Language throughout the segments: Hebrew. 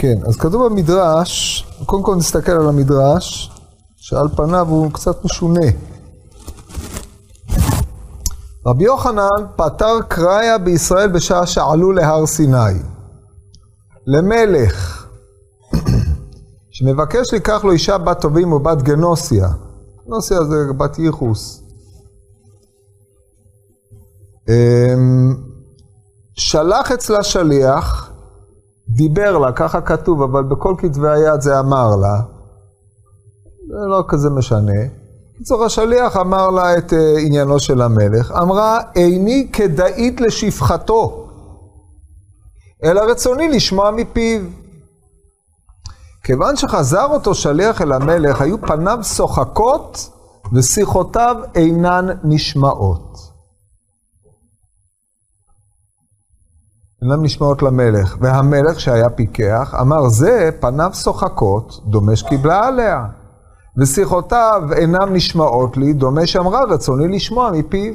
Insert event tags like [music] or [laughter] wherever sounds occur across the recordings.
כן, אז כתוב במדרש, קודם כל נסתכל על המדרש, שעל פניו הוא קצת משונה. רבי יוחנן פטר קראיה בישראל בשעה שעלו להר סיני. למלך [clears throat] שמבקש לקח לו אישה בת טובים או בת גנוסיה. גנוסיה זה בת ייחוס. אמ, שלח אצלה שליח, דיבר לה, ככה כתוב, אבל בכל כתבי היד זה אמר לה. זה לא כזה משנה. בקיצור, השליח אמר לה את uh, עניינו של המלך. אמרה, איני כדאית לשפחתו, אלא רצוני לשמוע מפיו. כיוון שחזר אותו שליח אל המלך, היו פניו שוחקות ושיחותיו אינן נשמעות. אינן נשמעות למלך. והמלך שהיה פיקח, אמר זה פניו שוחקות, דומה שקיבלה עליה. ושיחותיו אינן נשמעות לי, דומה שאמרה רצוני לשמוע מפיו.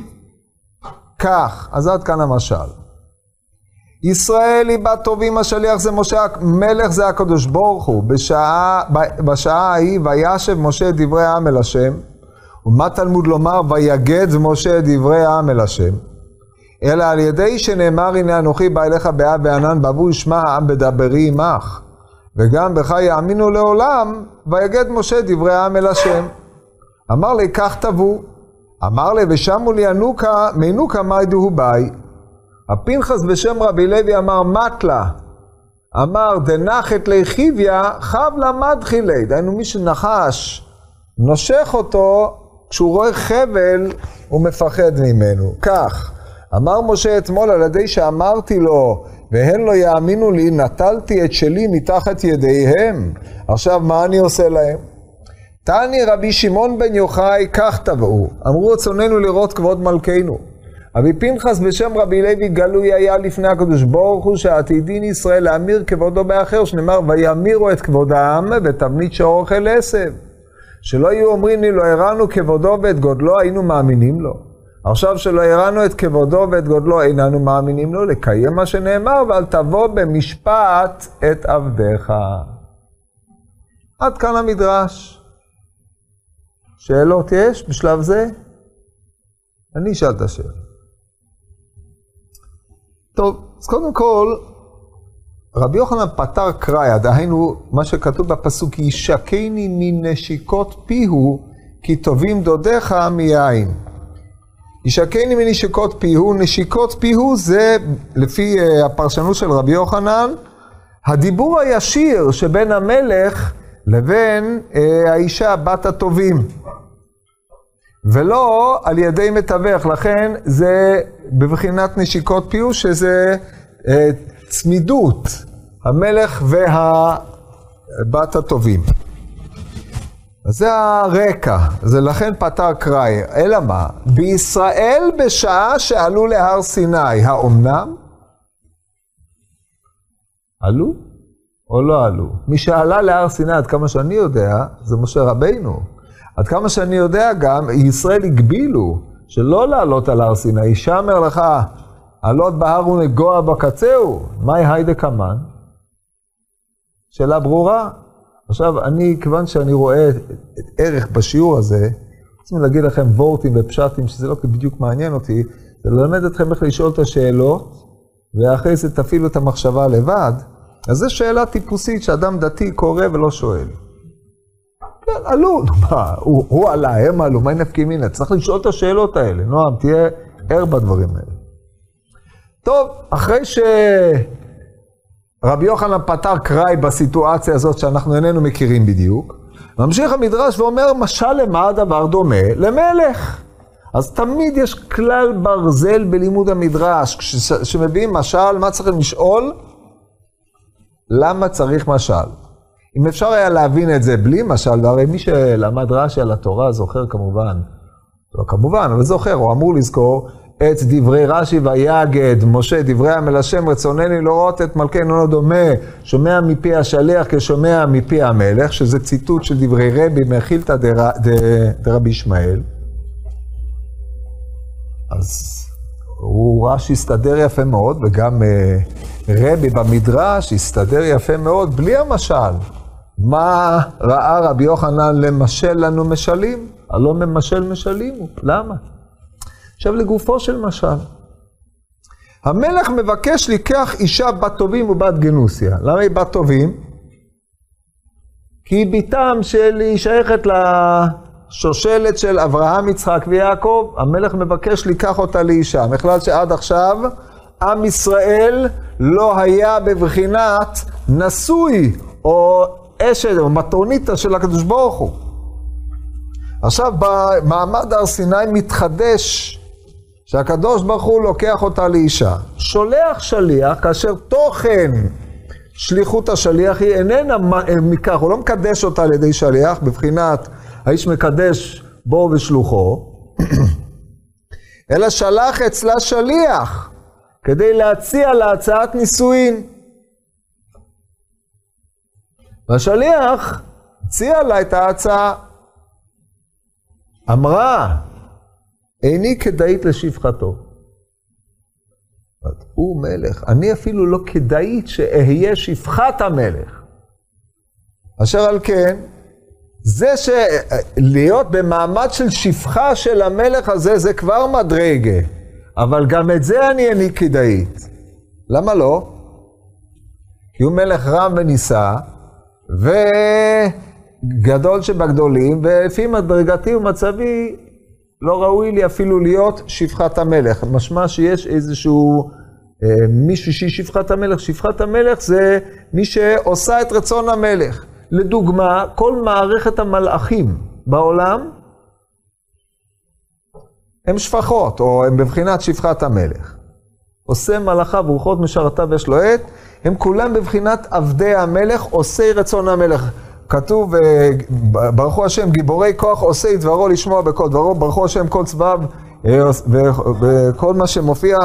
כך, אז עד כאן המשל. ישראל היא בת טובים השליח זה משה, מלך זה הקדוש ברוך הוא. בשעה, בשעה ההיא וישב משה דברי העם אל השם, ומה תלמוד לומר ויגד משה דברי העם אל השם. אלא על ידי שנאמר הנה אנוכי בא אליך באב וענן בעבור ישמע העם בדברי עמך. וגם בך יאמינו לעולם, ויגד משה דברי העם אל השם. אמר לי, כך תבוא. אמר לי, ושמו לי ינוקה, מינוקה מיידו ביי. הפנחס בשם רבי לוי אמר, מתלה. אמר, דנחת לחיביה, חב לה מדחילי. דהיינו, מי שנחש, נושך אותו, כשהוא רואה חבל, הוא מפחד ממנו. כך, אמר משה אתמול על ידי שאמרתי לו, והן לא יאמינו לי, נטלתי את שלי מתחת ידיהם. עכשיו, מה אני עושה להם? תני רבי שמעון בן יוחאי, כך תבעו. אמרו רצוננו לראות כבוד מלכנו. רבי פנחס בשם רבי לוי גלוי היה לפני הקדוש ברוך הוא שעתידין ישראל להמיר כבודו באחר, שנאמר וימירו את כבודם ותבנית שאוכל עשב. שלא יהיו אומרים לי לא הראנו כבודו ואת גודלו, היינו מאמינים לו. עכשיו שלא הראנו את כבודו ואת גודלו, איננו מאמינים לו לקיים מה שנאמר, ואל תבוא במשפט את עבדיך. עד כאן המדרש. שאלות יש בשלב זה? אני אשאל את השאלה. טוב, אז קודם כל, רבי יוחנן פתר קראיה, דהיינו, מה שכתוב בפסוק, ישקני מנשיקות פיהו, כי טובים דודיך מיין. ישקני מנשיקות פיהו, נשיקות פיהו זה, לפי uh, הפרשנות של רבי יוחנן, הדיבור הישיר שבין המלך לבין uh, האישה בת הטובים. ולא על ידי מתווך, לכן זה בבחינת נשיקות פיהו, שזה uh, צמידות, המלך והבת הטובים. אז זה הרקע, זה לכן פתר קראי. אלא מה? בישראל בשעה שעלו להר סיני, האומנם? עלו או לא עלו? מי שעלה להר סיני, עד כמה שאני יודע, זה משה רבינו. עד כמה שאני יודע גם, ישראל הגבילו שלא לעלות על הר סיני. שאמר לך, עלות בהר ונגוע בקצהו, מאי היידה קמן? שאלה ברורה? עכשיו, אני, כיוון שאני רואה את, ערך בשיעור הזה, רוצים להגיד לכם וורטים ופשטים, שזה לא בדיוק מעניין אותי, זה ללמד אתכם איך לשאול את השאלות, ואחרי זה תפעילו את המחשבה לבד. אז זו שאלה טיפוסית שאדם דתי קורא ולא שואל. כן, עלו, [laughs] מה, הוא, הוא עלה, הם עלו, מה נפקי מינה? צריך לשאול את השאלות האלה. נועם, תהיה ער בדברים האלה. טוב, אחרי ש... רבי יוחנן פתר קראי בסיטואציה הזאת שאנחנו איננו מכירים בדיוק. ממשיך המדרש ואומר, משל למה הדבר דומה? למלך. אז תמיד יש כלל ברזל בלימוד המדרש. כשמביאים משל, מה צריכים לשאול? למה צריך משל? אם אפשר היה להבין את זה בלי משל, והרי מי שלמד רש"י על התורה זוכר כמובן, לא כמובן, אבל זוכר, הוא אמור לזכור את דברי רש"י ויגד, משה, דברי המל השם, רצונני לראות את מלכנו לא דומה, שומע מפי השליח כשומע מפי המלך, שזה ציטוט של דברי רבי מחילתא דרבי ישמעאל. אז הוא רש"י הסתדר יפה מאוד, וגם uh, רבי במדרש הסתדר יפה מאוד בלי המשל. מה ראה רבי יוחנן למשל לנו משלים? הלא ממשל משלים הוא. למה? עכשיו לגופו של משל. המלך מבקש לקח אישה בת טובים ובת גנוסיה. למה היא בת טובים? כי היא בתם של, היא שייכת לשושלת של אברהם, יצחק ויעקב. המלך מבקש לקח אותה לאישה. בכלל שעד עכשיו עם ישראל לא היה בבחינת נשוי או אשת או מטרוניתא של הקדוש ברוך הוא. עכשיו במעמד הר סיני מתחדש שהקדוש ברוך הוא לוקח אותה לאישה. שולח שליח כאשר תוכן שליחות השליח היא איננה מכך, הוא לא מקדש אותה על ידי שליח, בבחינת האיש מקדש בו ושלוחו, [clears throat] אלא שלח אצלה שליח כדי להציע לה הצעת נישואין. והשליח הציע לה את ההצעה. אמרה, איני כדאית לשפחתו. הוא מלך, אני אפילו לא כדאית שאהיה שפחת המלך. אשר על כן, זה שלהיות במעמד של שפחה של המלך הזה, זה כבר מדרגה. אבל גם את זה אני איני כדאית. למה לא? כי הוא מלך רם ונישא, וגדול שבגדולים, ולפי מדרגתי ומצבי, לא ראוי לי אפילו להיות שפחת המלך. משמע שיש איזשהו אה, מישהו שהיא שפחת המלך. שפחת המלך זה מי שעושה את רצון המלך. לדוגמה, כל מערכת המלאכים בעולם הם שפחות, או הם בבחינת שפחת המלך. עושה מלאכיו ורוחות משרתיו יש לו עת, הם כולם בבחינת עבדי המלך, עושי רצון המלך. כתוב, אה, ברכו השם גיבורי כוח עושי דברו לשמוע בכל דברו, ברכו השם כל צבאיו אה, וכל מה שמופיע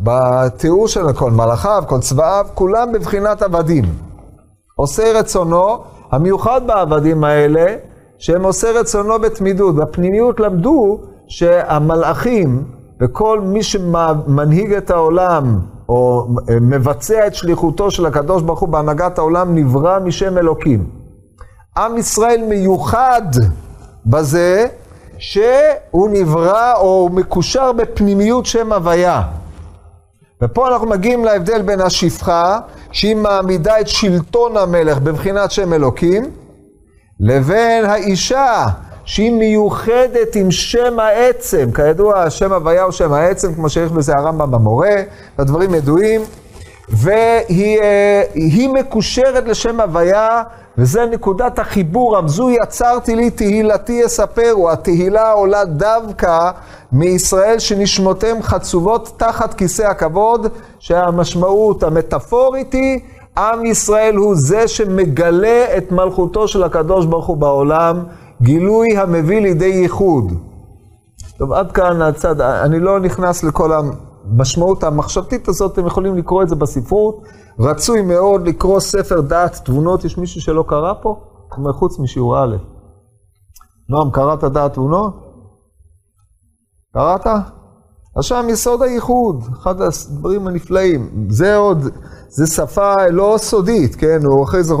בתיאור של כל מלאכיו, כל צבאיו, כולם בבחינת עבדים. עושי רצונו, המיוחד בעבדים האלה, שהם עושי רצונו בתמידות. בפנימיות למדו שהמלאכים וכל מי שמנהיג את העולם או מבצע את שליחותו של הקדוש ברוך הוא בהנהגת העולם נברא משם אלוקים. עם ישראל מיוחד בזה שהוא נברא או הוא מקושר בפנימיות שם הוויה. ופה אנחנו מגיעים להבדל בין השפחה, שהיא מעמידה את שלטון המלך בבחינת שם אלוקים, לבין האישה, שהיא מיוחדת עם שם העצם. כידוע, שם הוויה הוא שם העצם, כמו שיש בזה הרמב"ם במורה, הדברים ידועים. והיא אה, מקושרת לשם הוויה, וזה נקודת החיבור, רמזו יצרתי לי תהילתי אספרו, התהילה עולה דווקא מישראל שנשמותיהם חצובות תחת כיסא הכבוד, שהמשמעות המטאפורית היא, עם ישראל הוא זה שמגלה את מלכותו של הקדוש ברוך הוא בעולם, גילוי המביא לידי ייחוד. טוב, עד כאן הצד, אני לא נכנס לכל המשמעות המחשבתית הזאת, אתם יכולים לקרוא את זה בספרות. רצוי מאוד לקרוא ספר דעת תבונות, יש מישהו שלא קרא פה? חוץ משיעור א'. נועם, קראת דעת תבונות? קראת? אז שם יסוד הייחוד, אחד הדברים הנפלאים. זה עוד, זה שפה לא סודית, כן? הוא אחרי זה,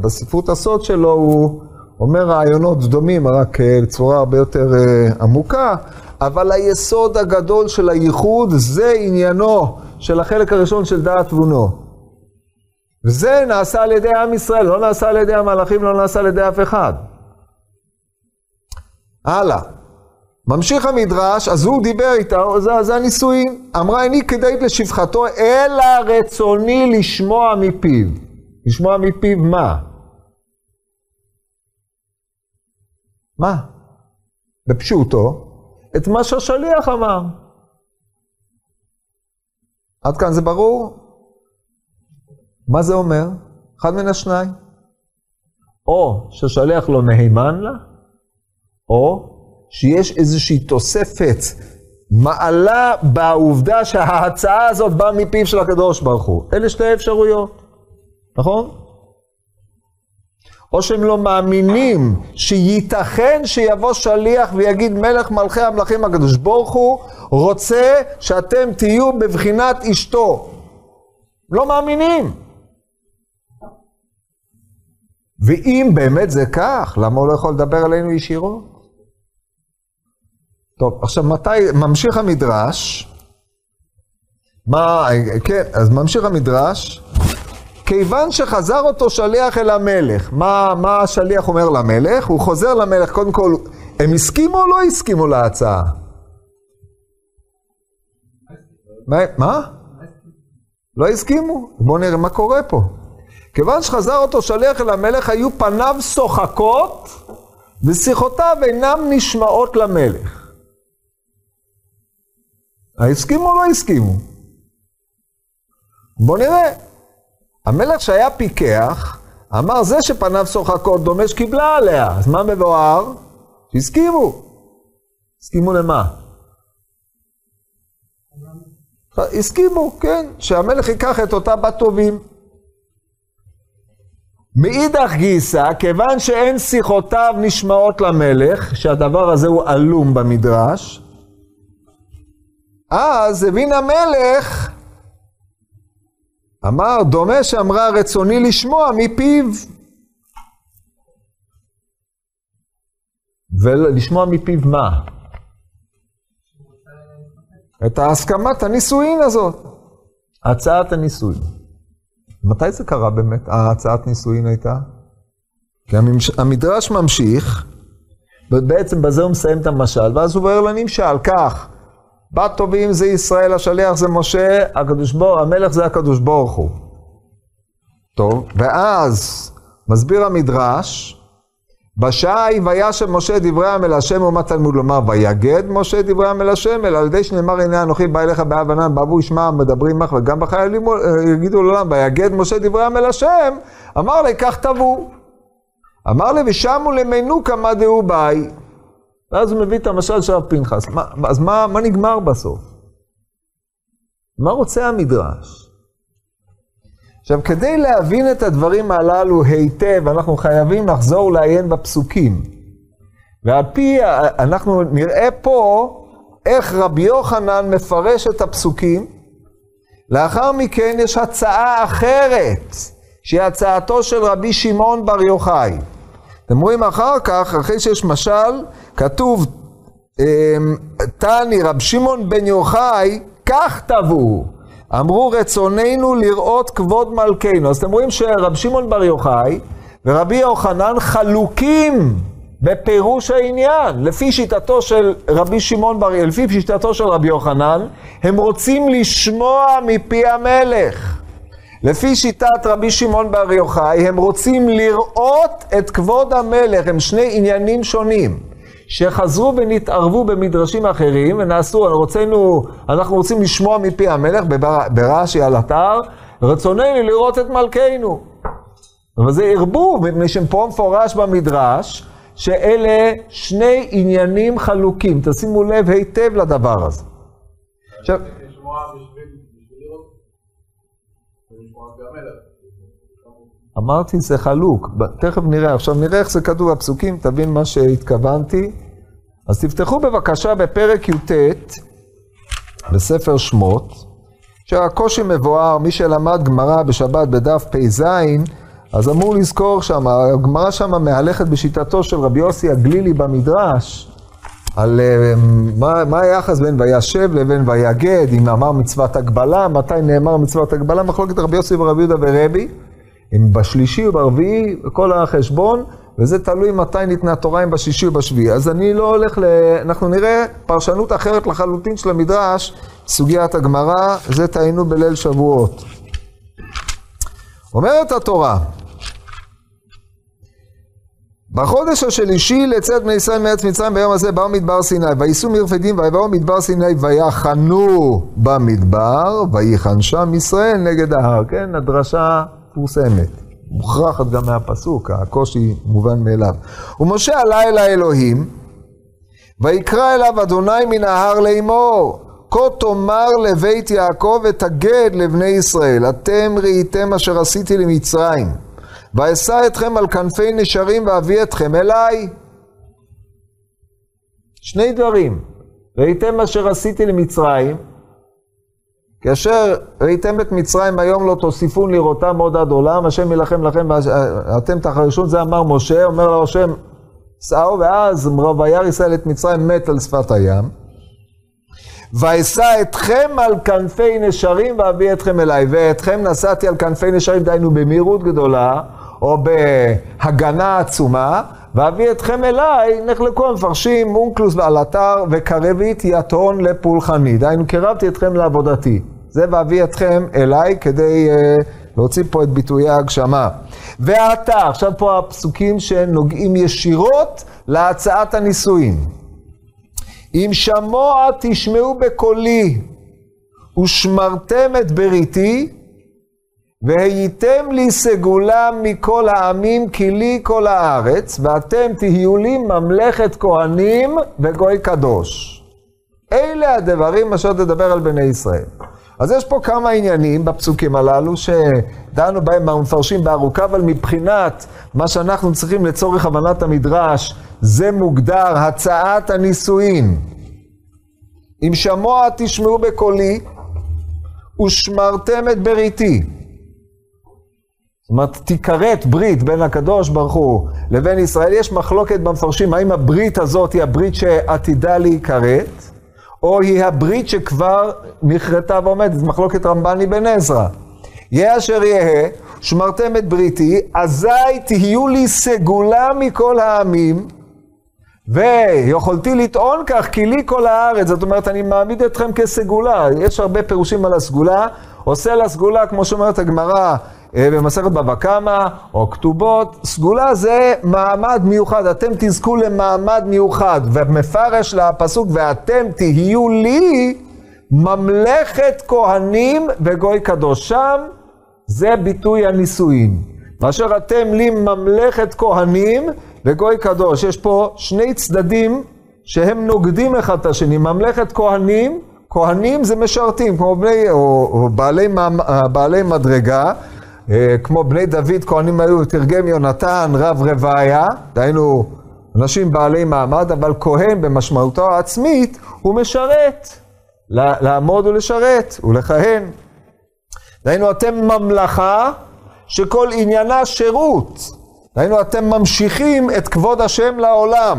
בספרות הסוד שלו הוא אומר רעיונות דומים, רק בצורה אה, הרבה יותר אה, עמוקה, אבל היסוד הגדול של הייחוד זה עניינו של החלק הראשון של דעת תבונו. וזה נעשה על ידי עם ישראל, לא נעשה על ידי המלאכים, לא נעשה על ידי אף אחד. הלאה. ממשיך המדרש, אז הוא דיבר איתה, זה, זה הנישואין. אמרה איני כדאית לשפחתו, אלא רצוני לשמוע מפיו. לשמוע מפיו מה? מה? בפשוטו, את מה שהשליח אמר. עד כאן זה ברור? מה זה אומר? אחד מן השניים. או שהשליח לא נהימן לה, או שיש איזושהי תוספת מעלה בעובדה שההצעה הזאת באה מפיו של הקדוש ברוך הוא. אלה שתי האפשרויות, נכון? או שהם לא מאמינים שייתכן שיבוא שליח ויגיד מלך מלכי המלכים הקדוש ברוך הוא רוצה שאתם תהיו בבחינת אשתו. לא מאמינים. ואם באמת זה כך, למה הוא לא יכול לדבר עלינו ישירות? טוב, עכשיו מתי, ממשיך המדרש, מה, כן, אז ממשיך המדרש, כיוון שחזר אותו שליח אל המלך, מה, מה השליח אומר למלך? הוא חוזר למלך, קודם כל, הם הסכימו או לא הסכימו להצעה? מה? מה? לא הסכימו? בואו נראה מה קורה פה. כיוון שחזר אותו שליח אל המלך, היו פניו שוחקות ושיחותיו אינם נשמעות למלך. הסכימו או לא הסכימו? בואו נראה. המלך שהיה פיקח, אמר זה שפניו שוחקות דומה שקיבלה עליה, אז מה מבואר? שהסכימו. הסכימו למה? הסכימו, כן, שהמלך ייקח את אותה בת טובים. מאידך גיסא, כיוון שאין שיחותיו נשמעות למלך, שהדבר הזה הוא עלום במדרש, אז הבין המלך, אמר, דומה שאמרה רצוני לשמוע מפיו. ולשמוע מפיו מה? את ההסכמת הנישואין הזאת, הצעת הנישואין. מתי זה קרה באמת, ההצעת נישואין הייתה? כי המדרש ממשיך, ובעצם בזה הוא מסיים את המשל, ואז הוא אומר לנמשל, כך, בת טובים זה ישראל, השליח זה משה, הקדוש ברוך, המלך זה הקדוש ברוך הוא. טוב, ואז מסביר המדרש, בשעה ההיא וישב משה דברי העם אל השם ומה תלמוד לומר ויגד משה דברי העם אל השם אלא על ידי שנאמר הנה אנוכי בא אליך באב ענן באבו ישמע מדברים עמך וגם בחיילים יגידו לעולם ויגד משה דברי העם אל השם אמר לי כך תבוא אמר לי ושמו למינו כמה דהו באי ואז הוא מביא את המשל של פנחס אז מה, מה נגמר בסוף? מה רוצה המדרש? עכשיו, כדי להבין את הדברים הללו היטב, אנחנו חייבים לחזור לעיין בפסוקים. ועל פי, אנחנו נראה פה איך רבי יוחנן מפרש את הפסוקים. לאחר מכן יש הצעה אחרת, שהיא הצעתו של רבי שמעון בר יוחאי. אתם רואים אחר כך, אחרי שיש משל, כתוב, אמ, תני רבי שמעון בן יוחאי, כך תבואו. אמרו רצוננו לראות כבוד מלכנו. אז אתם רואים שרב שמעון בר יוחאי ורבי יוחנן חלוקים בפירוש העניין. לפי שיטתו של רבי שמעון בר, לפי שיטתו של רבי יוחנן, הם רוצים לשמוע מפי המלך. לפי שיטת רבי שמעון בר יוחאי, הם רוצים לראות את כבוד המלך, הם שני עניינים שונים. שחזרו ונתערבו במדרשים אחרים ונעשו, רוצינו, אנחנו רוצים לשמוע מפי המלך ברש"י על אתר, רצוננו לראות את מלכנו. אבל זה ערבוב, מפני שפה מפורש במדרש, שאלה שני עניינים חלוקים. תשימו לב היטב לדבר הזה. עכשיו... אמרתי זה חלוק, תכף נראה, עכשיו נראה איך זה כתוב בפסוקים, תבין מה שהתכוונתי. אז תפתחו בבקשה בפרק י"ט בספר שמות, שהקושי מבואר, מי שלמד גמרא בשבת בדף פ"ז, אז אמור לזכור שם, הגמרא שם מהלכת בשיטתו של רבי יוסי הגלילי במדרש, על uh, מה, מה היחס בין וישב לבין ויגד, אם אמר מצוות הגבלה, מתי נאמר מצוות הגבלה, מחלוקת רבי יוסי ורבי יהודה ורבי. אם בשלישי או ברביעי, כל החשבון, וזה תלוי מתי ניתנה תורה, אם בשישי או בשביעי. אז אני לא הולך ל... אנחנו נראה פרשנות אחרת לחלוטין של המדרש, סוגיית הגמרא, זה טעינו בליל שבועות. אומרת התורה, בחודש השלישי לצאת בני ישראל מארץ מצרים ביום הזה באו מדבר סיני וייסעו מרפדים ויבואו מדבר סיני ויחנו במדבר ויחן שם ישראל נגד ההר כן הדרשה מפורסמת, מוכרחת גם מהפסוק, הקושי מובן מאליו. ומשה עלה אל האלוהים, ויקרא אליו אדוני מן ההר לאמור, כה תאמר לבית יעקב ותגד לבני ישראל, אתם ראיתם אשר עשיתי למצרים, ואשא אתכם על כנפי נשרים ואביא אתכם אליי. שני דברים, ראיתם אשר עשיתי למצרים, כאשר ראיתם את מצרים היום לא תוסיפון לראותם עוד עד עולם, השם יילחם לכם ואתם תחרישון, זה אמר משה, אומר לו השם, סעו, ואז וירא ישראל את מצרים מת על שפת הים. ואשא אתכם על כנפי נשרים ואביא אתכם אליי. ואתכם נשאתי על כנפי נשרים, דהיינו במהירות גדולה, או בהגנה עצומה, ואביא אתכם אליי, נחלקו המפרשים, מונקלוס ועל אתר, וקרבית יתרון לפולחני. דהיינו, קרבתי אתכם לעבודתי. זה ואביא אתכם אליי כדי uh, להוציא פה את ביטויי ההגשמה. ועתה, עכשיו פה הפסוקים שנוגעים ישירות להצעת הנישואין. אם שמוע תשמעו בקולי ושמרתם את בריתי, והייתם לי סגולה מכל העמים, כי לי כל הארץ, ואתם תהיו לי ממלכת כהנים וגוי קדוש. אלה הדברים אשר תדבר על בני ישראל. אז יש פה כמה עניינים בפסוקים הללו שדנו בהם המפרשים בארוכה, אבל מבחינת מה שאנחנו צריכים לצורך הבנת המדרש, זה מוגדר הצעת הנישואין. אם שמוע תשמעו בקולי ושמרתם את בריתי. זאת אומרת, תיכרת ברית בין הקדוש ברוך הוא לבין ישראל. יש מחלוקת במפרשים, האם הברית הזאת היא הברית שעתידה להיכרת, או היא הברית שכבר נכרתה ועומדת, מחלוקת רמב"ני בן עזרא. יהיה אשר יהא, שמרתם את בריתי, אזי תהיו לי סגולה מכל העמים, ויכולתי לטעון כך, כי לי כל הארץ, זאת אומרת, אני מעמיד אתכם כסגולה. יש הרבה פירושים על הסגולה. עושה לה סגולה, כמו שאומרת הגמרא במסכת בבא קמא, או כתובות. סגולה זה מעמד מיוחד, אתם תזכו למעמד מיוחד. ומפרש לפסוק, ואתם תהיו לי ממלכת כהנים וגוי קדוש. שם זה ביטוי הנישואין. ואשר אתם לי ממלכת כהנים וגוי קדוש. יש פה שני צדדים שהם נוגדים אחד את השני. ממלכת כהנים, כהנים זה משרתים, כמו בני, או, או בעלי, בעלי מדרגה, אה, כמו בני דוד, כהנים היו, תרגם יונתן, רב רוויה, דהיינו אנשים בעלי מעמד, אבל כהן במשמעותו העצמית, הוא משרת. לעמוד ולשרת ולכהן. דהיינו, אתם ממלכה שכל עניינה שירות. היינו, אתם ממשיכים את כבוד השם לעולם,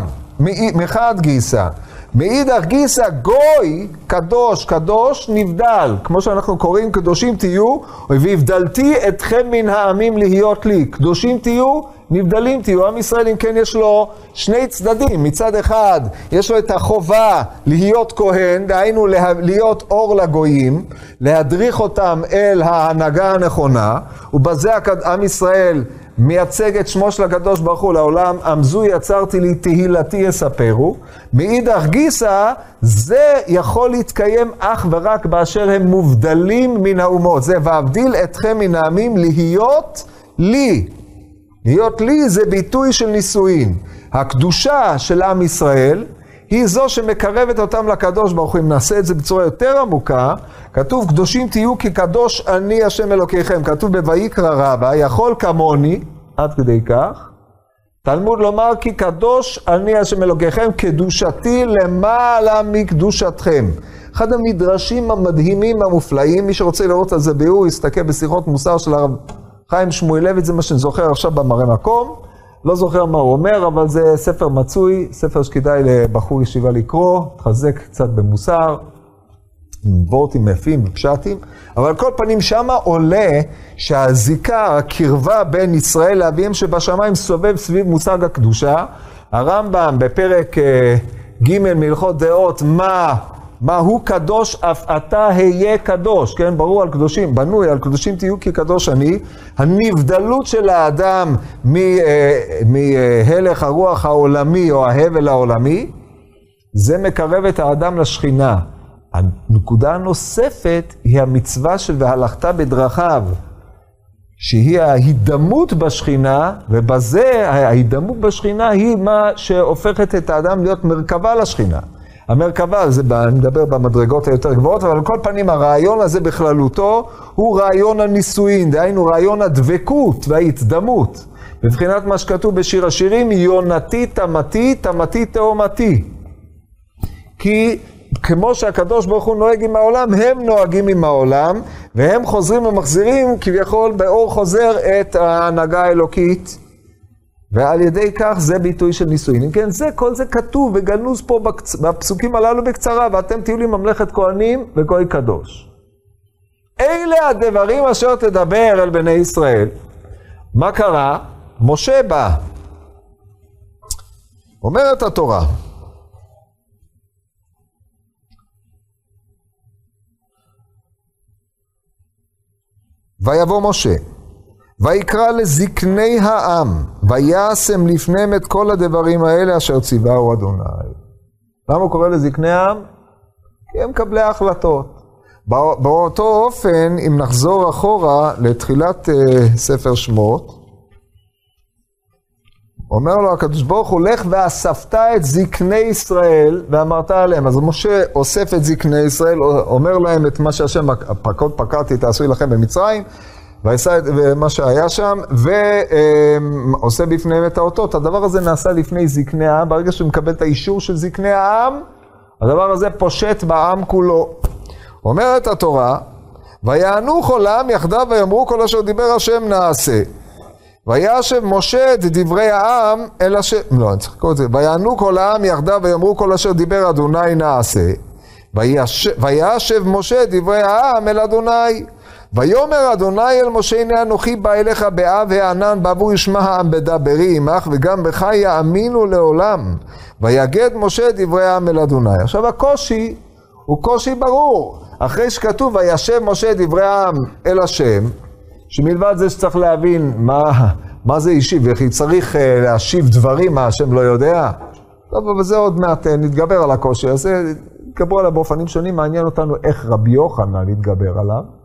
מחד גיסא. מאידך גיסא גוי, קדוש, קדוש, נבדל. כמו שאנחנו קוראים, קדושים תהיו, והבדלתי אתכם מן העמים להיות לי. קדושים תהיו, נבדלים תהיו. עם ישראל, אם כן, יש לו שני צדדים. מצד אחד, יש לו את החובה להיות כהן, דהיינו להיות אור לגויים, להדריך אותם אל ההנהגה הנכונה, ובזה עם ישראל מייצג את שמו של הקדוש ברוך הוא לעולם, עמזו יצרתי לי תהילתי יספרו. מאידך גיסא, זה יכול להתקיים אך ורק באשר הם מובדלים מן האומות. זה ואבדיל אתכם מן העמים להיות לי. להיות לי זה ביטוי של נישואין. הקדושה של עם ישראל היא זו שמקרבת אותם לקדוש ברוך הוא. אם נעשה את זה בצורה יותר עמוקה, כתוב קדושים תהיו כי קדוש אני השם אלוקיכם. כתוב בויקרא רבה, יכול כמוני, עד כדי כך. תלמוד לומר כי קדוש אני השם אלוקיכם, קדושתי למעלה מקדושתכם. אחד המדרשים המדהימים המופלאים, מי שרוצה לראות על זה ביאור, יסתכל בשיחות מוסר של הרב חיים שמואלביץ, זה מה שאני זוכר עכשיו במראה מקום. לא זוכר מה הוא אומר, אבל זה ספר מצוי, ספר שכדאי לבחור ישיבה לקרוא, תחזק קצת במוסר, וורטים יפים ופשטים, אבל כל פנים שמה עולה שהזיקה, הקרבה בין ישראל לאביהם שבשמיים סובב סביב מושג הקדושה. הרמב"ם בפרק אה, ג' מהלכות דעות, מה מה הוא קדוש, אף אתה היה קדוש, כן? ברור על קדושים, בנוי על קדושים תהיו כי קדוש אני. הנבדלות של האדם אה, מהלך הרוח העולמי או ההבל העולמי, זה מקרב את האדם לשכינה. הנקודה הנוספת היא המצווה של והלכת בדרכיו, שהיא ההידמות בשכינה, ובזה ההידמות בשכינה היא מה שהופכת את האדם להיות מרכבה לשכינה. המרכבה, זה, אני מדבר במדרגות היותר גבוהות, אבל על כל פנים הרעיון הזה בכללותו הוא רעיון הנישואין, דהיינו רעיון הדבקות וההתדמות. מבחינת מה שכתוב בשיר השירים, יונתי תמתי, תמתי תאומתי. כי כמו שהקדוש ברוך הוא נוהג עם העולם, הם נוהגים עם העולם, והם חוזרים ומחזירים כביכול באור חוזר את ההנהגה האלוקית. ועל ידי כך זה ביטוי של נישואין. אם כן, זה, כל זה כתוב וגנוז פה בפסוקים הללו בקצרה, ואתם תהיו לי ממלכת כהנים וגוי קדוש. אלה הדברים אשר תדבר אל בני ישראל. מה קרה? משה בא. אומרת התורה, ויבוא משה, ויקרא לזקני העם, וישם לפניהם את כל הדברים האלה אשר ציווהו אדוני. למה הוא קורא לזקני העם? כי הם מקבלי ההחלטות. באותו אופן, אם נחזור אחורה לתחילת uh, ספר שמות, אומר לו הקדוש ברוך הוא, לך ואספת את זקני ישראל ואמרת עליהם. אז משה אוסף את זקני ישראל, אומר להם את מה שהשם, פקוד פקדתי תעשוי לכם במצרים, ועשה את מה שהיה שם, ועושה בפניהם את האותות. הדבר הזה נעשה לפני זקני העם, ברגע שהוא מקבל את האישור של זקני העם, הדבר הזה פושט בעם כולו. אומרת התורה, ויענו כל העם יחדיו ויאמרו כל אשר דיבר השם נעשה. וישב משה את דברי העם אל השם, לא, אני צריך לקרוא את זה, ויענו כל העם יחדיו ויאמרו כל אשר דיבר אדוני נעשה. וישב משה את דברי העם אל אדוני. ויאמר אדוני אל משה הנה אנוכי בא אליך באב הענן בעבור ישמע העם בדברי עמך וגם בך יאמינו לעולם. ויגד משה דברי העם אל אדוני. עכשיו הקושי הוא קושי ברור. אחרי שכתוב וישב משה דברי העם אל השם שמלבד זה שצריך להבין מה, מה זה אישי, וכי צריך uh, להשיב דברים מה השם לא יודע. טוב, אבל זה עוד מעט uh, נתגבר על הקושי הזה, נתגברו עליו באופנים שונים, מעניין אותנו איך רבי יוחנן נתגבר עליו.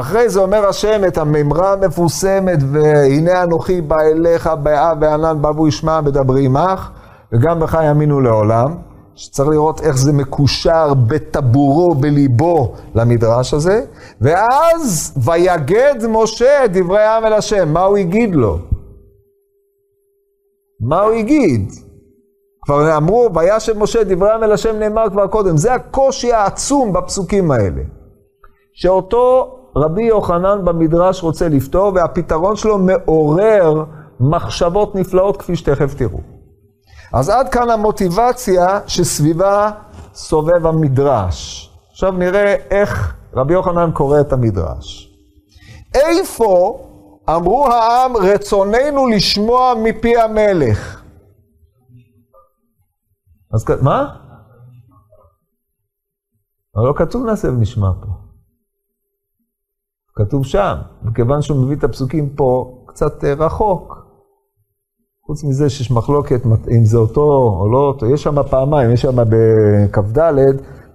אחרי זה אומר השם את המימרה המפורסמת, והנה אנוכי בא אליך באב וענן והוא ישמע מדברי עמך, וגם בך יאמינו לעולם. שצריך לראות איך זה מקושר בטבורו, בליבו, למדרש הזה. ואז ויגד משה את דברי העם אל השם. מה הוא הגיד לו? מה הוא הגיד? כבר אמרו, וישב משה דברי העם אל השם נאמר כבר קודם. זה הקושי העצום בפסוקים האלה. שאותו רבי יוחנן במדרש רוצה לפתור, והפתרון שלו מעורר מחשבות נפלאות כפי שתכף תראו. אז עד כאן המוטיבציה שסביבה סובב המדרש. עכשיו נראה איך רבי יוחנן קורא את המדרש. איפה אמרו העם רצוננו לשמוע מפי המלך? אז מה? לא כתוב נעשה ונשמע פה. כתוב שם, מכיוון שהוא מביא את הפסוקים פה קצת אה, רחוק. חוץ מזה שיש מחלוקת אם זה אותו או לא אותו, יש שם פעמיים, יש שם בכ"ד,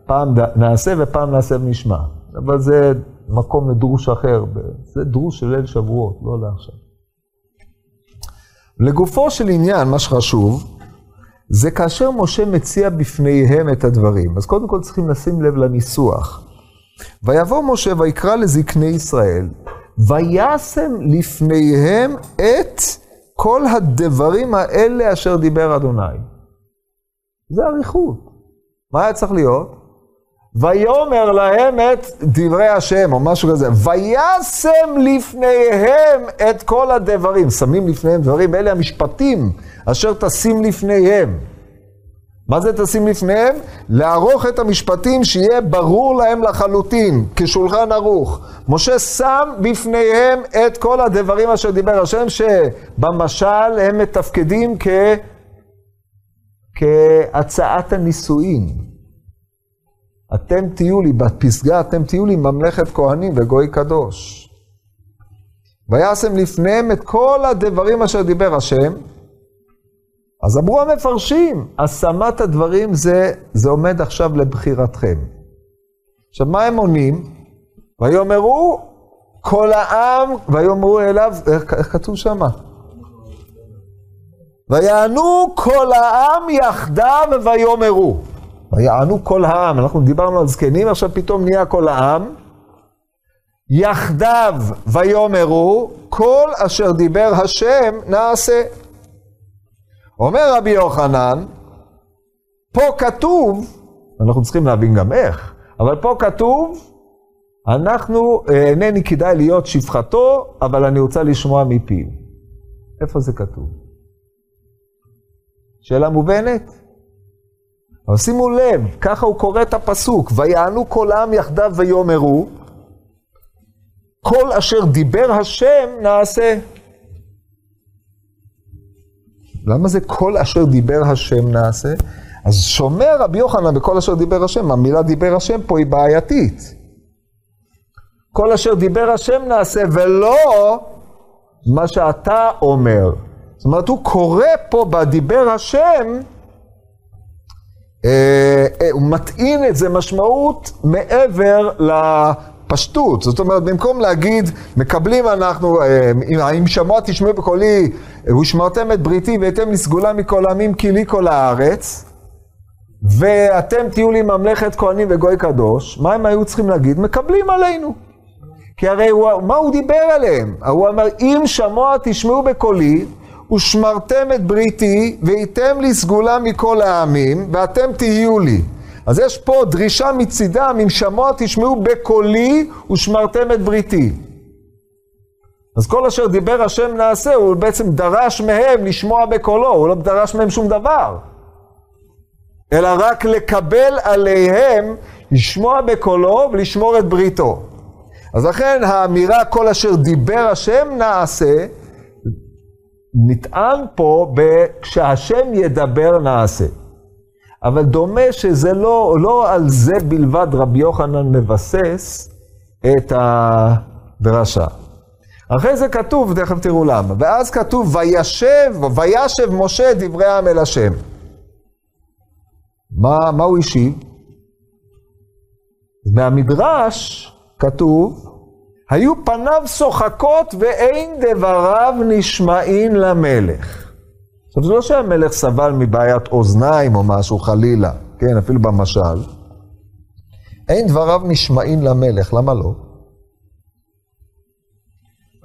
פעם נעשה ופעם נעשה ונשמע. אבל זה מקום לדרוש אחר, זה דרוש של ליל שבועות, לא לעכשיו. לגופו של עניין, מה שחשוב, זה כאשר משה מציע בפניהם את הדברים. אז קודם כל צריכים לשים לב לניסוח. ויבוא משה ויקרא לזקני ישראל, וישם לפניהם את כל הדברים האלה אשר דיבר אדוני. זה אריכות. מה היה צריך להיות? ויאמר להם את דברי השם, או משהו כזה. וישם לפניהם את כל הדברים. שמים לפניהם דברים, אלה המשפטים אשר תשים לפניהם. מה זה תשים לפניהם? לערוך את המשפטים שיהיה ברור להם לחלוטין, כשולחן ערוך. משה שם בפניהם את כל הדברים אשר דיבר השם, שבמשל הם מתפקדים כ... כהצעת הנישואין. אתם תהיו לי, בפסגה אתם תהיו לי ממלכת כהנים וגוי קדוש. וישם לפניהם את כל הדברים אשר דיבר השם, אז אמרו המפרשים, השמת הדברים זה, זה עומד עכשיו לבחירתכם. עכשיו, מה הם עונים? ויאמרו כל העם, ויאמרו אליו, איך, איך כתוב שמה? ויענו כל העם יחדיו ויאמרו. ויענו כל העם, אנחנו דיברנו על זקנים, עכשיו פתאום נהיה כל העם. יחדיו ויאמרו, כל אשר דיבר השם נעשה. אומר רבי יוחנן, פה כתוב, אנחנו צריכים להבין גם איך. אבל פה כתוב, אנחנו, אה, אינני כדאי להיות שפחתו, אבל אני רוצה לשמוע מפיו. איפה זה כתוב? שאלה מובנת? אבל שימו לב, ככה הוא קורא את הפסוק, ויענו כל העם יחדיו ויאמרו, כל אשר דיבר השם נעשה. למה זה כל אשר דיבר השם נעשה? אז שומר רבי יוחנן בכל אשר דיבר השם, המילה דיבר השם פה היא בעייתית. כל אשר דיבר השם נעשה, ולא מה שאתה אומר. זאת אומרת, הוא קורא פה בדיבר השם, אה, אה, הוא מטעין את זה משמעות מעבר לפשטות. זאת אומרת, במקום להגיד, מקבלים אנחנו, אה, אם שמוע תשמעו בקולי, ושמרתם את בריתי והייתם לסגולה מכל העמים כי לי כל הארץ, ואתם תהיו לי ממלכת כהנים וגוי קדוש, מה הם היו צריכים להגיד? מקבלים עלינו. כי הרי הוא, מה הוא דיבר עליהם? הוא אמר, אם שמוע תשמעו בקולי, ושמרתם את בריתי, והייתם לי סגולה מכל העמים, ואתם תהיו לי. אז יש פה דרישה מצידם, אם שמוע תשמעו בקולי, ושמרתם את בריתי. אז כל אשר דיבר השם נעשה, הוא בעצם דרש מהם לשמוע בקולו, הוא לא דרש מהם שום דבר. אלא רק לקבל עליהם, לשמוע בקולו ולשמור את בריתו. אז לכן האמירה כל אשר דיבר השם נעשה, נטען פה כשהשם ידבר נעשה. אבל דומה שזה לא, לא על זה בלבד רבי יוחנן מבסס את הדרשה. אחרי זה כתוב, תכף תראו למה, ואז כתוב וישב, וישב משה דברי העם אל השם. מה, מה הוא השיב? מהמדרש כתוב, היו פניו שוחקות ואין דבריו נשמעים למלך. עכשיו, זה לא שהמלך סבל מבעיית אוזניים או משהו חלילה, כן, אפילו במשל. אין דבריו נשמעים למלך, למה לא?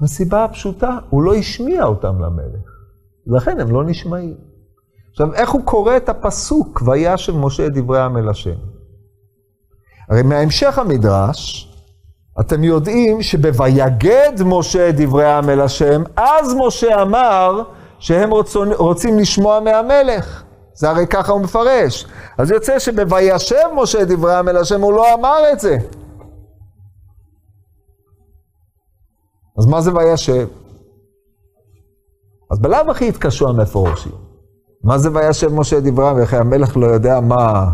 הסיבה הפשוטה, הוא לא השמיע אותם למלך. לכן הם לא נשמעים. עכשיו, איך הוא קורא את הפסוק, וישב משה דברי העם אל השם? הרי מהמשך המדרש, אתם יודעים שב"ויגד משה דברי העם אל השם", אז משה אמר שהם רוצים, רוצים לשמוע מהמלך. זה הרי ככה הוא מפרש. אז יוצא שב"וישב משה דברי העם אל השם", הוא לא אמר את זה. אז מה זה וישב? אז בלאו הכי התקשו המפורשים. מה זה וישב משה דברי העם? וכי המלך לא יודע מה...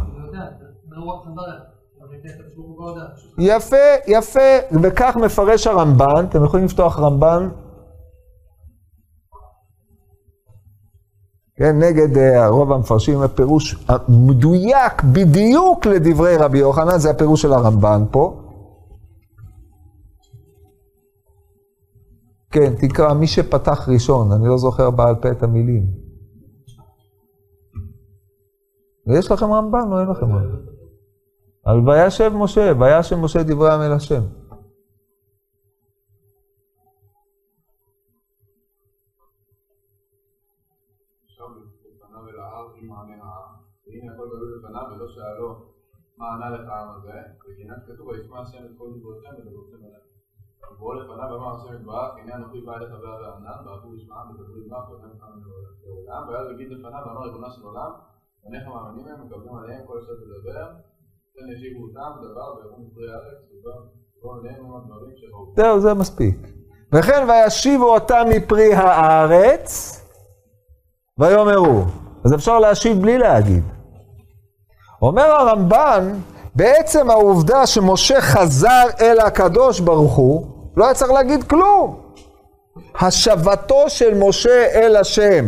יפה, יפה, וכך מפרש הרמב"ן, אתם יכולים לפתוח רמב"ן? כן, נגד uh, רוב המפרשים, הפירוש המדויק בדיוק לדברי רבי יוחנן, זה הפירוש של הרמב"ן פה. כן, תקרא, מי שפתח ראשון, אני לא זוכר בעל פה את המילים. ויש לכם רמב"ן או אין לכם רמב"ן? על וישב משה, וישב משה דברי עם אל השם. מה ענה לך העם הזה, וכנן כתוב, וישמע השם את כל דבריכם ודברתם אליהם. ובואו לפניו אמר השם יתברך, הנה אנוכי בא אליך בעד הענן, ועברו לשמעם ודברו עמך, ואינם לך לעולם, ואז הגיד לפניו ואמר ריבונה של עולם, בניך מאמינים להם, מקבלים עליהם כל אשר תדבר, כן ישיבו אותם, דבר, ויראו מפרי הארץ, ובואו עליהם הדברים שראו. זהו, זה מספיק. וכן וישיבו אותם מפרי הארץ, ויאמרו. אז אפשר להשיב בלי להגיד. אומר הרמב"ן, בעצם העובדה שמשה חזר אל הקדוש ברוך הוא, לא היה צריך להגיד כלום. השבתו של משה אל השם,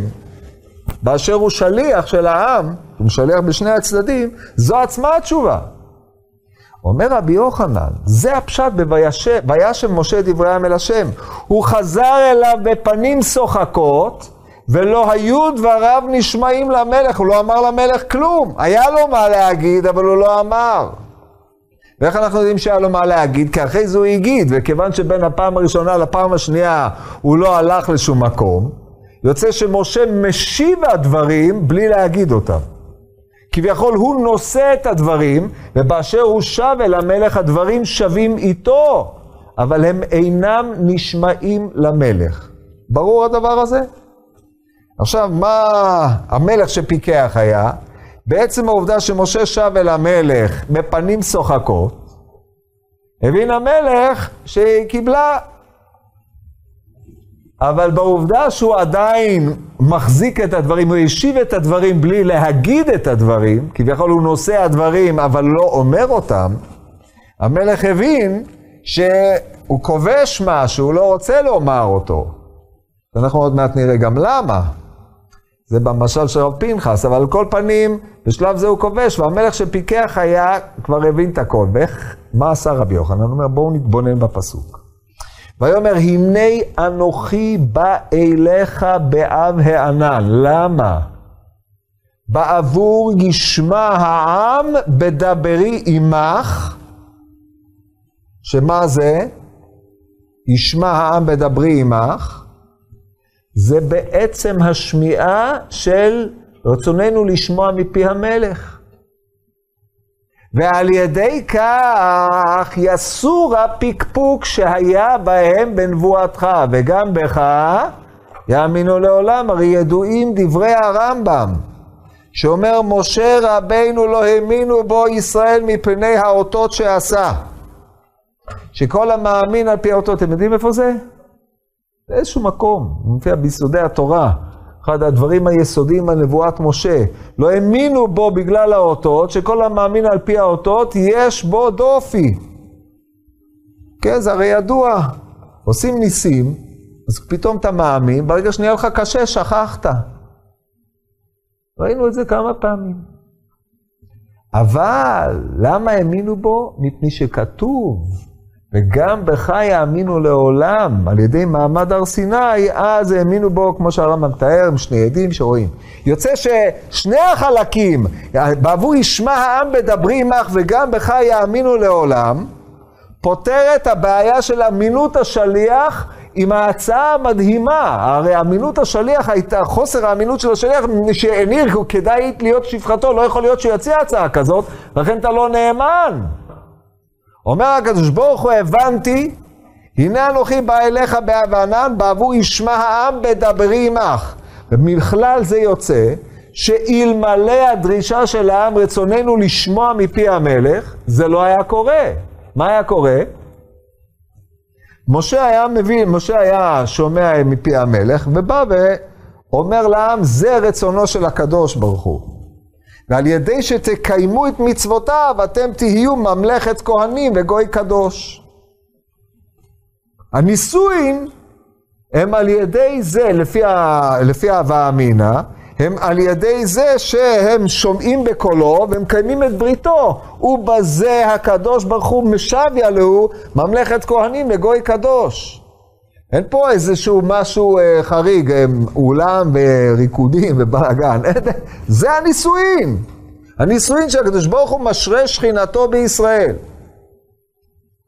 באשר הוא שליח של העם, הוא משליח בשני הצדדים, זו עצמה התשובה. אומר רבי יוחנן, זה הפשט ב"וישב משה דברי העם אל השם". הוא חזר אליו בפנים שוחקות, ולא היו דבריו נשמעים למלך, הוא לא אמר למלך כלום. היה לו מה להגיד, אבל הוא לא אמר. ואיך אנחנו יודעים שהיה לו מה להגיד? כי אחרי זה הוא הגיד, וכיוון שבין הפעם הראשונה לפעם השנייה הוא לא הלך לשום מקום, יוצא שמשה משיב הדברים בלי להגיד אותם. כביכול הוא נושא את הדברים, ובאשר הוא שב אל המלך הדברים שווים איתו, אבל הם אינם נשמעים למלך. ברור הדבר הזה? עכשיו, מה המלך שפיקח היה? בעצם העובדה שמשה שב אל המלך בפנים שוחקות, הבין המלך שהיא קיבלה אבל בעובדה שהוא עדיין מחזיק את הדברים, הוא השיב את הדברים בלי להגיד את הדברים, כביכול הוא נושא הדברים אבל לא אומר אותם, המלך הבין שהוא כובש משהו, הוא לא רוצה לומר אותו. ואנחנו עוד מעט נראה גם למה. זה במשל של רב פנחס, אבל על כל פנים, בשלב זה הוא כובש, והמלך שפיקח היה, כבר הבין את הכל. ואיך, מה עשה רבי יוחנן? הוא אומר, בואו נתבונן בפסוק. ויאמר, הנה אנוכי בא אליך באב הענן. למה? בעבור ישמע העם בדברי עמך, שמה זה? ישמע העם בדברי עמך, זה בעצם השמיעה של רצוננו לשמוע מפי המלך. ועל ידי כך יסור הפקפוק שהיה בהם בנבואתך, וגם בך יאמינו לעולם, הרי ידועים דברי הרמב"ם, שאומר משה רבינו לא האמינו בו ישראל מפני האותות שעשה. שכל המאמין על פי האותות, אתם יודעים איפה זה? באיזשהו מקום, מופיע ביסודי התורה. אחד הדברים היסודיים על נבואת משה. לא האמינו בו בגלל האותות, שכל המאמין על פי האותות, יש בו דופי. כן, זה הרי ידוע. עושים ניסים, אז פתאום אתה מאמין, ברגע שנהיה לך קשה, שכחת. ראינו את זה כמה פעמים. אבל למה האמינו בו? מפני שכתוב, וגם בך יאמינו לעולם, על ידי מעמד הר סיני, אז האמינו בו, כמו שהרמב"ם מתאר, עם שני עדים שרואים. יוצא ששני החלקים, בעבור ישמע העם בדברי עמך, וגם בך יאמינו לעולם, פותר את הבעיה של אמינות השליח עם ההצעה המדהימה. הרי אמינות השליח הייתה, חוסר האמינות של השליח, שהניר כדאי להיות שפחתו, לא יכול להיות שהוא יציע הצעה כזאת, לכן אתה לא נאמן. אומר הקדוש ברוך הוא, הבנתי, הנה אנוכי בא אליך באב ענן, בעבור ישמע העם בדברי עמך. ומכלל זה יוצא, שאלמלא הדרישה של העם, רצוננו לשמוע מפי המלך, זה לא היה קורה. מה היה קורה? משה היה מבין, משה היה שומע מפי המלך, ובא ואומר לעם, זה רצונו של הקדוש ברוך הוא. ועל ידי שתקיימו את מצוותיו, אתם תהיו ממלכת כהנים וגוי קדוש. הנישואין הם על ידי זה, לפי, ה, לפי ההווה אמינא, הם על ידי זה שהם שומעים בקולו ומקיימים את בריתו. ובזה הקדוש ברוך הוא משוויה לו ממלכת כהנים וגוי קדוש. אין פה איזשהו משהו אה, חריג, אה, אולם וריקודים ובלאגן, [laughs] זה הנישואין. הנישואין שהקדוש ברוך הוא משרה שכינתו בישראל.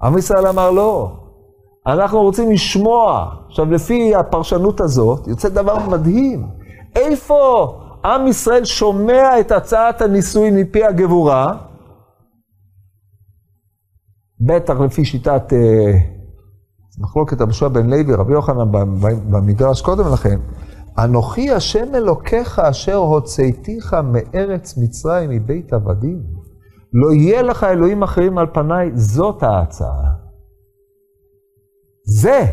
עם ישראל אמר לא, אנחנו רוצים לשמוע. עכשיו, לפי הפרשנות הזאת, יוצא דבר מדהים. איפה עם ישראל שומע את הצעת הנישואין מפי הגבורה? בטח לפי שיטת... אה, מחלוקת המשוע בן לוי, רבי יוחנן במדרש קודם לכן, אנוכי השם אלוקיך אשר הוצאתיך מארץ מצרים מבית עבדים. לא יהיה לך אלוהים אחרים על פניי, זאת ההצעה. זה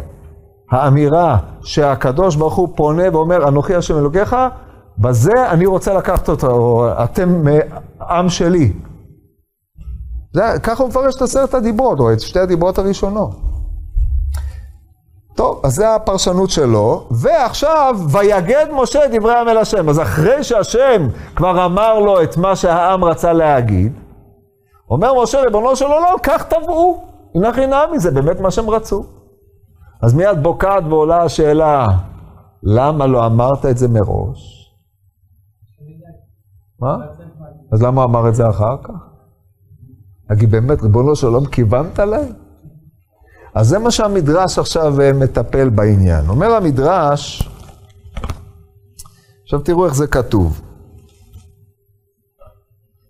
האמירה שהקדוש ברוך הוא פונה ואומר, אנוכי השם אלוקיך, בזה אני רוצה לקחת אותו, אתם עם שלי. זה, ככה הוא מפרש את עשרת הדיברות, או את שתי הדיברות הראשונות. טוב, אז זה הפרשנות שלו, ועכשיו, ויגד משה דברי עם אל השם. אז אחרי שהשם כבר אמר לו את מה שהעם רצה להגיד, אומר משה, ריבונו של עולם, כך תבעו. הנה חינמי, זה באמת מה שהם רצו. אז מיד בוקעת ועולה השאלה, למה לא אמרת את זה מראש? מה? אז למה אמר את זה אחר כך? אגיד, באמת, ריבונו של עולם, כיוונת להם? אז זה מה שהמדרש עכשיו אה, מטפל בעניין. אומר המדרש, עכשיו תראו איך זה כתוב.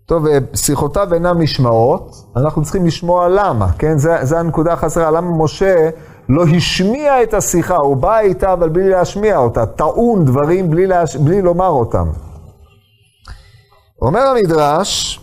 טוב, שיחותיו אינן נשמעות, אנחנו צריכים לשמוע למה, כן? זה הנקודה החסרה, למה משה לא השמיע את השיחה, הוא בא איתה אבל בלי להשמיע אותה, טעון דברים בלי, להש... בלי לומר אותם. אומר המדרש, אה,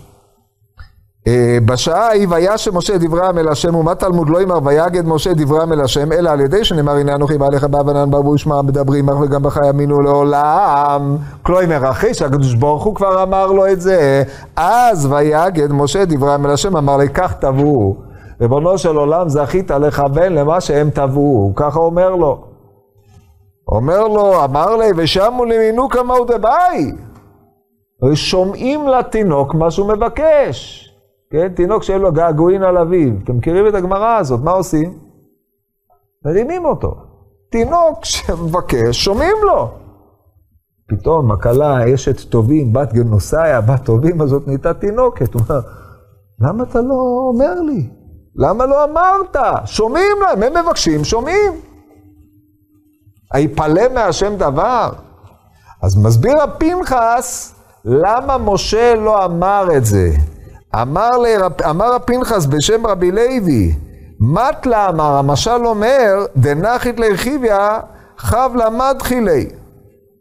בשעה ההיא וישם משה דבריהם אל השם ומה תלמוד לא אמר ויגד משה דבריהם אל השם אלא על ידי שנאמר הנה אנוכי בעליך בעבנן ברבו ישמע מדברים עמך וגם בך יאמינו לעולם. כלומר אחרי שהקדוש ברוך הוא כבר אמר לו את זה. אז ויגד משה דבריהם אל השם אמר לי כך תבואו ריבונו של עולם זכית לכוון למה שהם תבעו ככה אומר לו. אומר לו אמר לי ושמו למינו כמהו דבאי ושומעים לתינוק מה שהוא מבקש כן? תינוק שאין לו געגועין על אביו. אתם מכירים את הגמרא הזאת, מה עושים? מרימים אותו. תינוק שמבקש, שומעים לו. פתאום הכלה, אשת טובים, בת גנוסיה, בת טובים הזאת נהייתה תינוקת. הוא אומר, למה אתה לא אומר לי? למה לא אמרת? שומעים להם, הם מבקשים, שומעים. היפלא מהשם דבר? אז מסביר הפנחס, למה משה לא אמר את זה? אמר, לרב, אמר הפנחס בשם רבי לוי, מטלה אמר, המשל אומר, דנחית לרכיביה, חב למד חילי.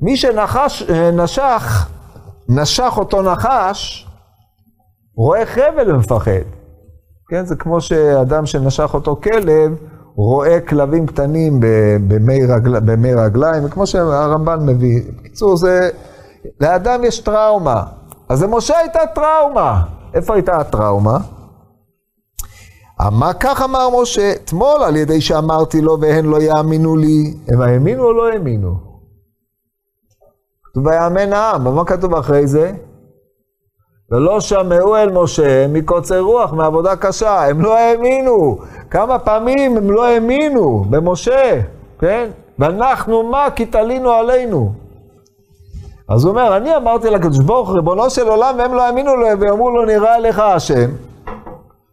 מי שנשך, נשך אותו נחש, רואה חבל ומפחד. כן, זה כמו שאדם שנשך אותו כלב, רואה כלבים קטנים במי, רגל, במי רגליים, וכמו שהרמב"ן מביא. בקיצור, זה, לאדם יש טראומה. אז למשה הייתה טראומה. איפה הייתה הטראומה? מה כך אמר משה? אתמול על ידי שאמרתי לו והן לא יאמינו לי. הם האמינו או לא האמינו? כתוב ויאמן העם, מה כתוב אחרי זה? ולא שמעו אל משה מקוצר רוח, מעבודה קשה. הם לא האמינו. כמה פעמים הם לא האמינו במשה, כן? ואנחנו מה? כי תלינו עלינו. אז הוא אומר, אני אמרתי לקדוש ברוך ריבונו של עולם, והם לא האמינו לו, ואמרו לו, נראה לך השם.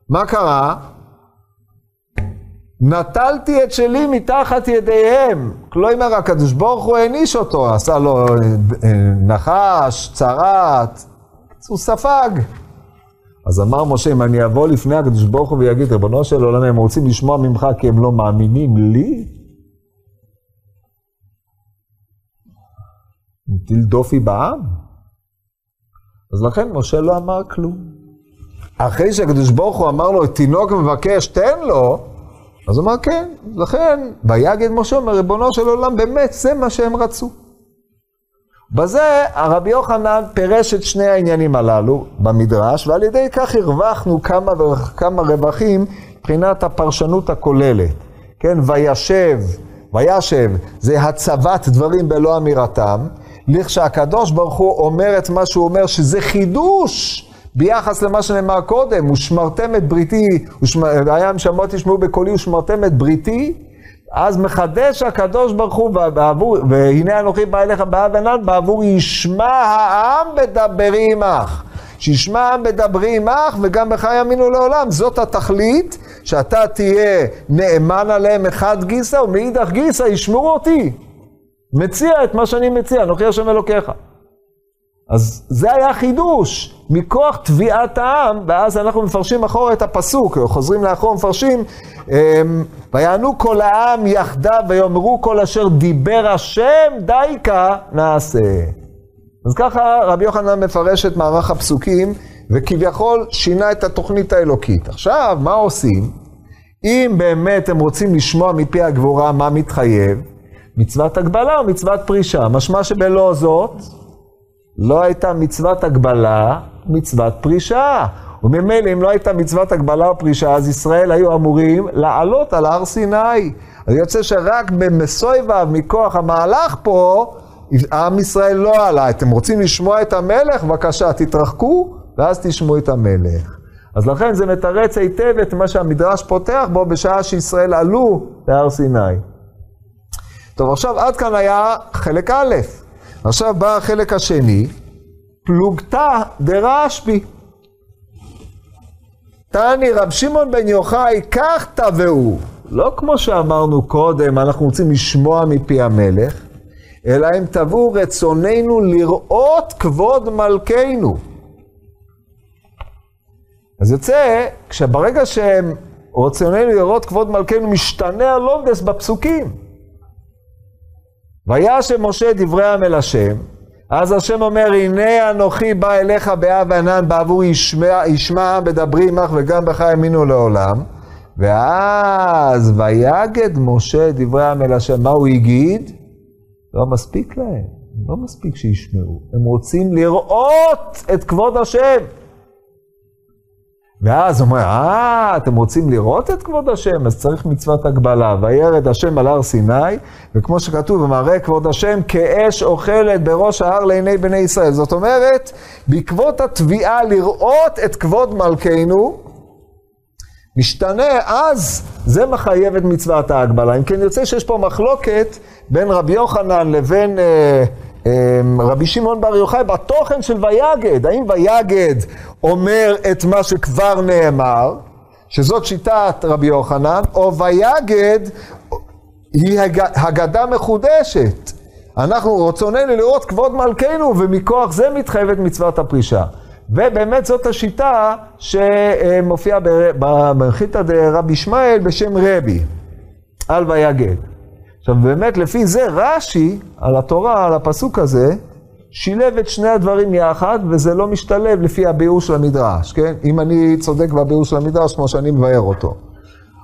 מה קרה? נטלתי את שלי מתחת ידיהם. כלומר, הקדוש ברוך הוא העניש אותו, עשה לו אה, נחש, צרת, הוא ספג. אז אמר משה, אם אני אבוא לפני הקדוש ברוך הוא ויגיד, ריבונו של עולם, הם רוצים לשמוע ממך כי הם לא מאמינים לי? מטיל דופי בעם? אז לכן משה לא אמר כלום. אחרי שהקדוש ברוך הוא אמר לו, תינוק מבקש, תן לו, אז הוא אמר, כן, לכן, ויגד משה, אומר, ריבונו של עולם, באמת, זה מה שהם רצו. בזה הרבי יוחנן פירש את שני העניינים הללו במדרש, ועל ידי כך הרווחנו כמה וכמה רווחים מבחינת הפרשנות הכוללת. כן, וישב, וישב, זה הצבת דברים בלא אמירתם. לכשהקדוש ברוך הוא אומר את מה שהוא אומר, שזה חידוש ביחס למה שנאמר קודם, ושמרתם את בריתי, היה משמעות תשמעו בקולי ושמרתם את בריתי, אז מחדש הקדוש ברוך הוא, בעבור, והנה אנוכי בא אליך באב ענן, בעבור ישמע העם בדברי עמך. שישמע העם בדברי עמך, וגם בך יאמינו לעולם. זאת התכלית, שאתה תהיה נאמן עליהם מחד גיסא, ומאידך גיסא ישמעו אותי. מציע את מה שאני מציע, אנוכי השם אלוקיך. אז זה היה חידוש, מכוח תביעת העם, ואז אנחנו מפרשים אחורה את הפסוק, או חוזרים לאחור ומפרשים, אמ, ויענו כל העם יחדיו ויאמרו כל אשר דיבר השם דייקה נעשה. אז ככה רבי יוחנן מפרש את מערך הפסוקים, וכביכול שינה את התוכנית האלוקית. עכשיו, מה עושים? אם באמת הם רוצים לשמוע מפי הגבורה מה מתחייב, מצוות הגבלה או מצוות פרישה. משמע שבלא זאת, לא הייתה מצוות הגבלה, מצוות פרישה. וממילא אם לא הייתה מצוות הגבלה או פרישה, אז ישראל היו אמורים לעלות על הר סיני. אז יוצא שרק במסויבב, מכוח המהלך פה, עם ישראל לא עלה. אתם רוצים לשמוע את המלך? בבקשה, תתרחקו, ואז תשמעו את המלך. אז לכן זה מתרץ היטב את מה שהמדרש פותח בו בשעה שישראל עלו להר סיני. טוב, עכשיו עד כאן היה חלק א', עכשיו בא החלק השני, פלוגתא דרשב"י. תני רב שמעון בן יוחאי, כך תבעו. לא כמו שאמרנו קודם, אנחנו רוצים לשמוע מפי המלך, אלא הם תבעו רצוננו לראות כבוד מלכנו. אז יוצא, כשברגע שהם רצוננו לראות כבוד מלכנו, משתנה הלומדס בפסוקים. וישם משה דברי העם אל השם, אז השם אומר, הנה אנוכי בא אליך באב ענן בעבור ישמע, ישמע בדברי עמך וגם בך האמינו לעולם. ואז ויגד משה דברי העם אל השם. מה הוא הגיד? לא מספיק להם, לא מספיק שישמעו. הם רוצים לראות את כבוד השם. ואז הוא אומר, אה, אתם רוצים לראות את כבוד השם? אז צריך מצוות הגבלה. וירד השם על הר סיני, וכמו שכתוב, ומראה כבוד השם כאש אוכלת בראש ההר לעיני בני ישראל. זאת אומרת, בעקבות התביעה לראות את כבוד מלכנו, משתנה, אז זה מחייב את מצוות ההגבלה. אם כן, יוצא שיש פה מחלוקת בין רבי יוחנן לבין... אה, רבי שמעון בר יוחאי בתוכן של ויגד, האם ויגד אומר את מה שכבר נאמר, שזאת שיטת רבי יוחנן, או ויגד היא הגדה מחודשת. אנחנו רצוננו לראות כבוד מלכנו, ומכוח זה מתחייבת מצוות הפרישה. ובאמת זאת השיטה שמופיעה במנחיתא דרבי ישמעאל בשם רבי, על ויגד. עכשיו באמת לפי זה רש"י על התורה, על הפסוק הזה, שילב את שני הדברים יחד, וזה לא משתלב לפי הביאור של המדרש, כן? אם אני צודק בביאור של המדרש כמו שאני מבאר אותו.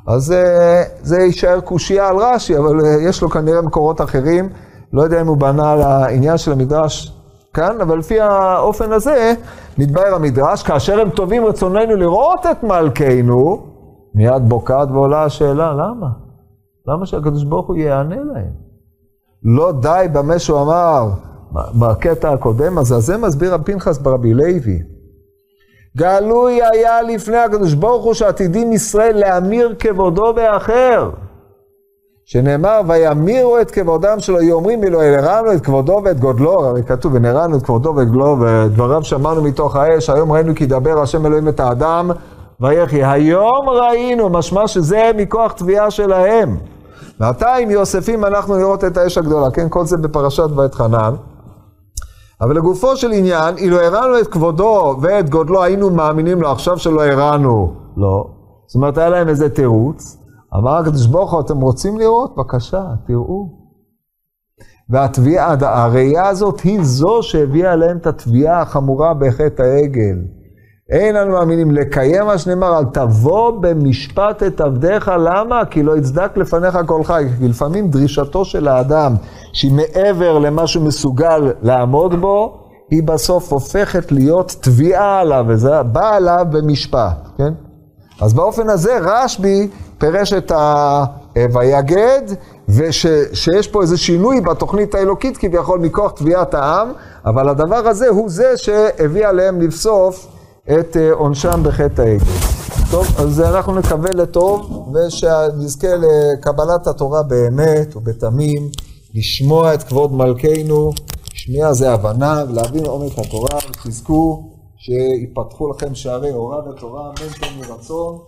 אז אה, זה יישאר קושייה על רש"י, אבל אה, יש לו כנראה מקורות אחרים. לא יודע אם הוא בנה על העניין של המדרש כאן, אבל לפי האופן הזה מתבהר המדרש, כאשר הם טובים רצוננו לראות את מלכנו, מיד בוקעת ועולה השאלה, למה? למה שהקדוש ברוך הוא יענה להם? לא די במה שהוא אמר בקטע הקודם הזה, אז זה מסביר רב פנחס ברבי לוי. גלוי היה לפני הקדוש ברוך הוא שעתידים ישראל להמיר כבודו באחר. שנאמר, וימירו את כבודם שלו, יהיו אומרים אילו הרענו את כבודו ואת גודלו, הרי כתוב, ונרענו את כבודו ואת גודלו, ודבריו שמענו מתוך האש, היום ראינו כי ידבר השם אלוהים את האדם, ויחי. היום ראינו, משמע שזה מכוח תביעה שלהם. ועתה עם יוספים אנחנו לראות את האש הגדולה, כן? כל זה בפרשת ואת חנן. אבל לגופו של עניין, אילו הראנו את כבודו ואת גודלו, היינו מאמינים לו, עכשיו שלא הראנו, לא. זאת אומרת, היה להם איזה תירוץ. אמר הקדוש ברוך הוא, אתם רוצים לראות? בבקשה, תראו. והתביעה, הראייה הזאת היא זו שהביאה עליהם את התביעה החמורה בחטא העגל. אין אנו מאמינים לקיים מה שנאמר, אל תבוא במשפט את עבדיך, למה? כי לא יצדק לפניך כל חי. כי לפעמים דרישתו של האדם, שהיא מעבר למה שהוא מסוגל לעמוד בו, היא בסוף הופכת להיות תביעה עליו, וזה בא עליו במשפט, כן? אז באופן הזה רשב"י פירש את ה"ויגד", ושיש פה איזה שינוי בתוכנית האלוקית כביכול מכוח תביעת העם, אבל הדבר הזה הוא זה שהביא עליהם לבסוף את אה, עונשם בחטא העגל. טוב, אז אנחנו נקווה לטוב, ושנזכה לקבלת התורה באמת ובתמים, לשמוע את כבוד מלכנו, שמיעה זה הבנה, ולהבין עומק התורה, ותזכו שיפתחו לכם שערי הוראה ותורה, אמן כן יהי רצון.